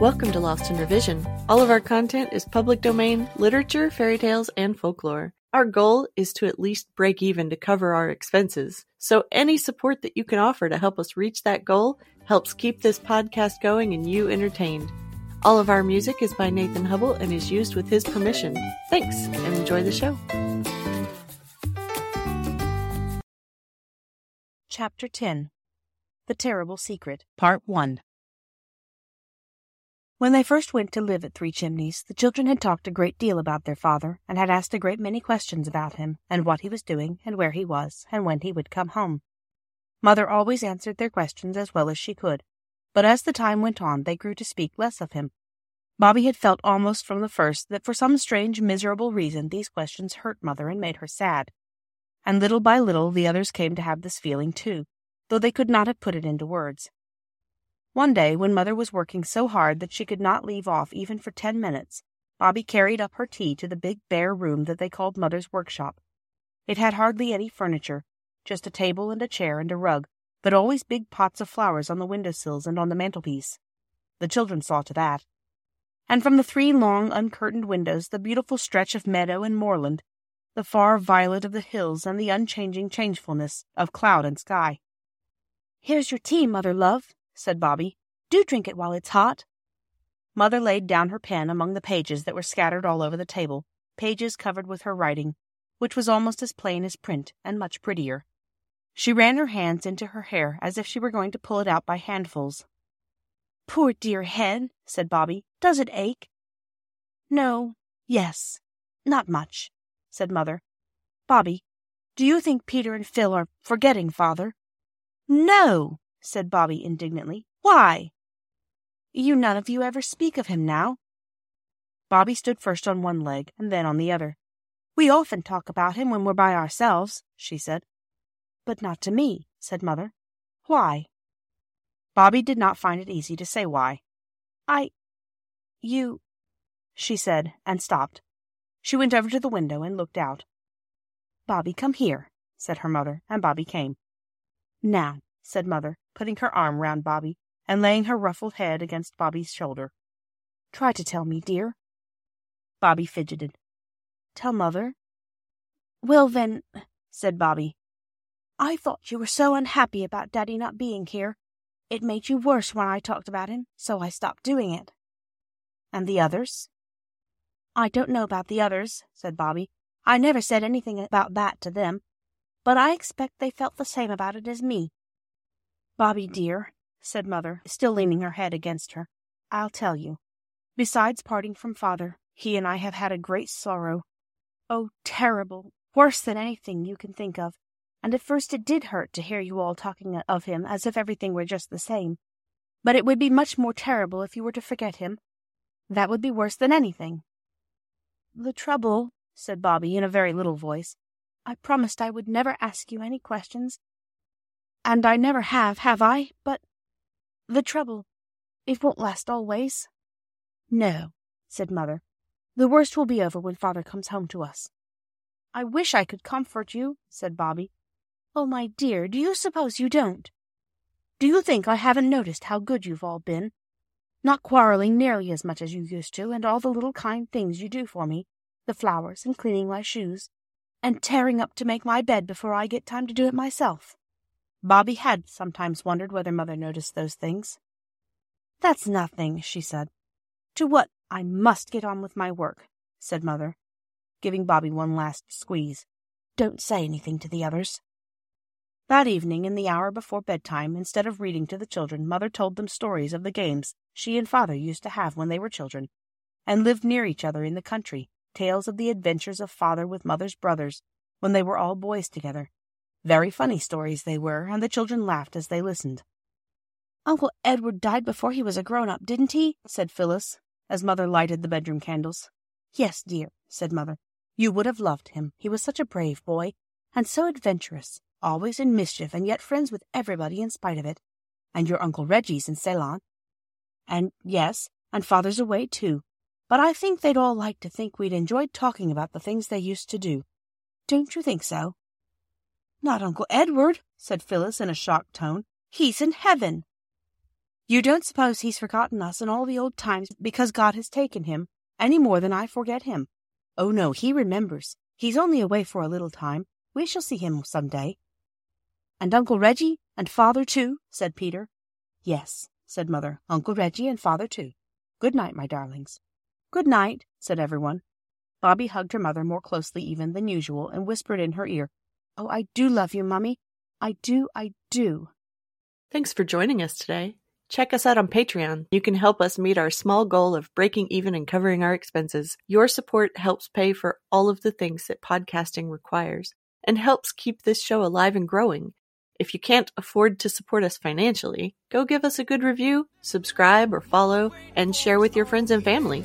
Welcome to Lost in Revision. All of our content is public domain, literature, fairy tales, and folklore. Our goal is to at least break even to cover our expenses. So any support that you can offer to help us reach that goal helps keep this podcast going and you entertained. All of our music is by Nathan Hubble and is used with his permission. Thanks and enjoy the show. Chapter 10 The Terrible Secret, Part 1 When they first went to live at Three Chimneys, the children had talked a great deal about their father, and had asked a great many questions about him, and what he was doing, and where he was, and when he would come home. Mother always answered their questions as well as she could, but as the time went on they grew to speak less of him. Bobby had felt almost from the first that for some strange, miserable reason these questions hurt Mother and made her sad and little by little the others came to have this feeling too, though they could not have put it into words. One day, when Mother was working so hard that she could not leave off even for ten minutes, Bobby carried up her tea to the big bare room that they called Mother's workshop. It had hardly any furniture, just a table and a chair and a rug, but always big pots of flowers on the window sills and on the mantelpiece. The children saw to that. And from the three long, uncurtained windows, the beautiful stretch of meadow and moorland the far violet of the hills and the unchanging changefulness of cloud and sky. Here's your tea, Mother love, said Bobby. Do drink it while it's hot. Mother laid down her pen among the pages that were scattered all over the table, pages covered with her writing, which was almost as plain as print and much prettier. She ran her hands into her hair as if she were going to pull it out by handfuls. Poor dear head, said Bobby. Does it ache? No, yes, not much said Mother. Bobby, do you think Peter and Phil are forgetting Father? No, said Bobby indignantly. Why? You none of you ever speak of him now. Bobby stood first on one leg and then on the other. We often talk about him when we're by ourselves, she said. But not to me, said Mother. Why? Bobby did not find it easy to say why. I. You. she said, and stopped. She went over to the window and looked out. Bobby, come here, said her mother, and Bobby came. Now, said Mother, putting her arm round Bobby and laying her ruffled head against Bobby's shoulder. Try to tell me, dear. Bobby fidgeted. Tell Mother? Well, then, said Bobby, I thought you were so unhappy about Daddy not being here. It made you worse when I talked about him, so I stopped doing it. And the others? I don't know about the others, said Bobby. I never said anything about that to them, but I expect they felt the same about it as me. Bobby, dear, said Mother, still leaning her head against her, I'll tell you. Besides parting from Father, he and I have had a great sorrow. Oh, terrible, worse than anything you can think of. And at first it did hurt to hear you all talking of him as if everything were just the same. But it would be much more terrible if you were to forget him. That would be worse than anything. The trouble, said Bobby in a very little voice, I promised I would never ask you any questions. And I never have, have I? But the trouble, it won't last always. No, said Mother. The worst will be over when Father comes home to us. I wish I could comfort you, said Bobby. Oh, my dear, do you suppose you don't? Do you think I haven't noticed how good you've all been? not quarreling nearly as much as you used to, and all the little kind things you do for me, the flowers and cleaning my shoes, and tearing up to make my bed before I get time to do it myself. Bobby had sometimes wondered whether Mother noticed those things. That's nothing, she said. To what I must get on with my work, said Mother, giving Bobby one last squeeze. Don't say anything to the others. That evening, in the hour before bedtime, instead of reading to the children, Mother told them stories of the games she and Father used to have when they were children, and lived near each other in the country, tales of the adventures of Father with Mother's brothers when they were all boys together. Very funny stories they were, and the children laughed as they listened. Uncle Edward died before he was a grown up, didn't he? said Phyllis, as Mother lighted the bedroom candles. Yes, dear, said Mother. You would have loved him. He was such a brave boy, and so adventurous always in mischief and yet friends with everybody in spite of it. And your Uncle Reggie's in Ceylon. And yes, and Father's away too. But I think they'd all like to think we'd enjoyed talking about the things they used to do. Don't you think so? Not Uncle Edward, said Phyllis in a shocked tone. He's in heaven. You don't suppose he's forgotten us and all the old times because God has taken him, any more than I forget him. Oh, no, he remembers. He's only away for a little time. We shall see him some day. And Uncle Reggie and Father, too, said Peter. Yes, said Mother, Uncle Reggie and Father, too. Good night, my darlings. Good night, said everyone. Bobby hugged her mother more closely even than usual and whispered in her ear, Oh, I do love you, Mummy. I do, I do. Thanks for joining us today. Check us out on Patreon. You can help us meet our small goal of breaking even and covering our expenses. Your support helps pay for all of the things that podcasting requires and helps keep this show alive and growing. If you can't afford to support us financially, go give us a good review, subscribe or follow, and share with your friends and family.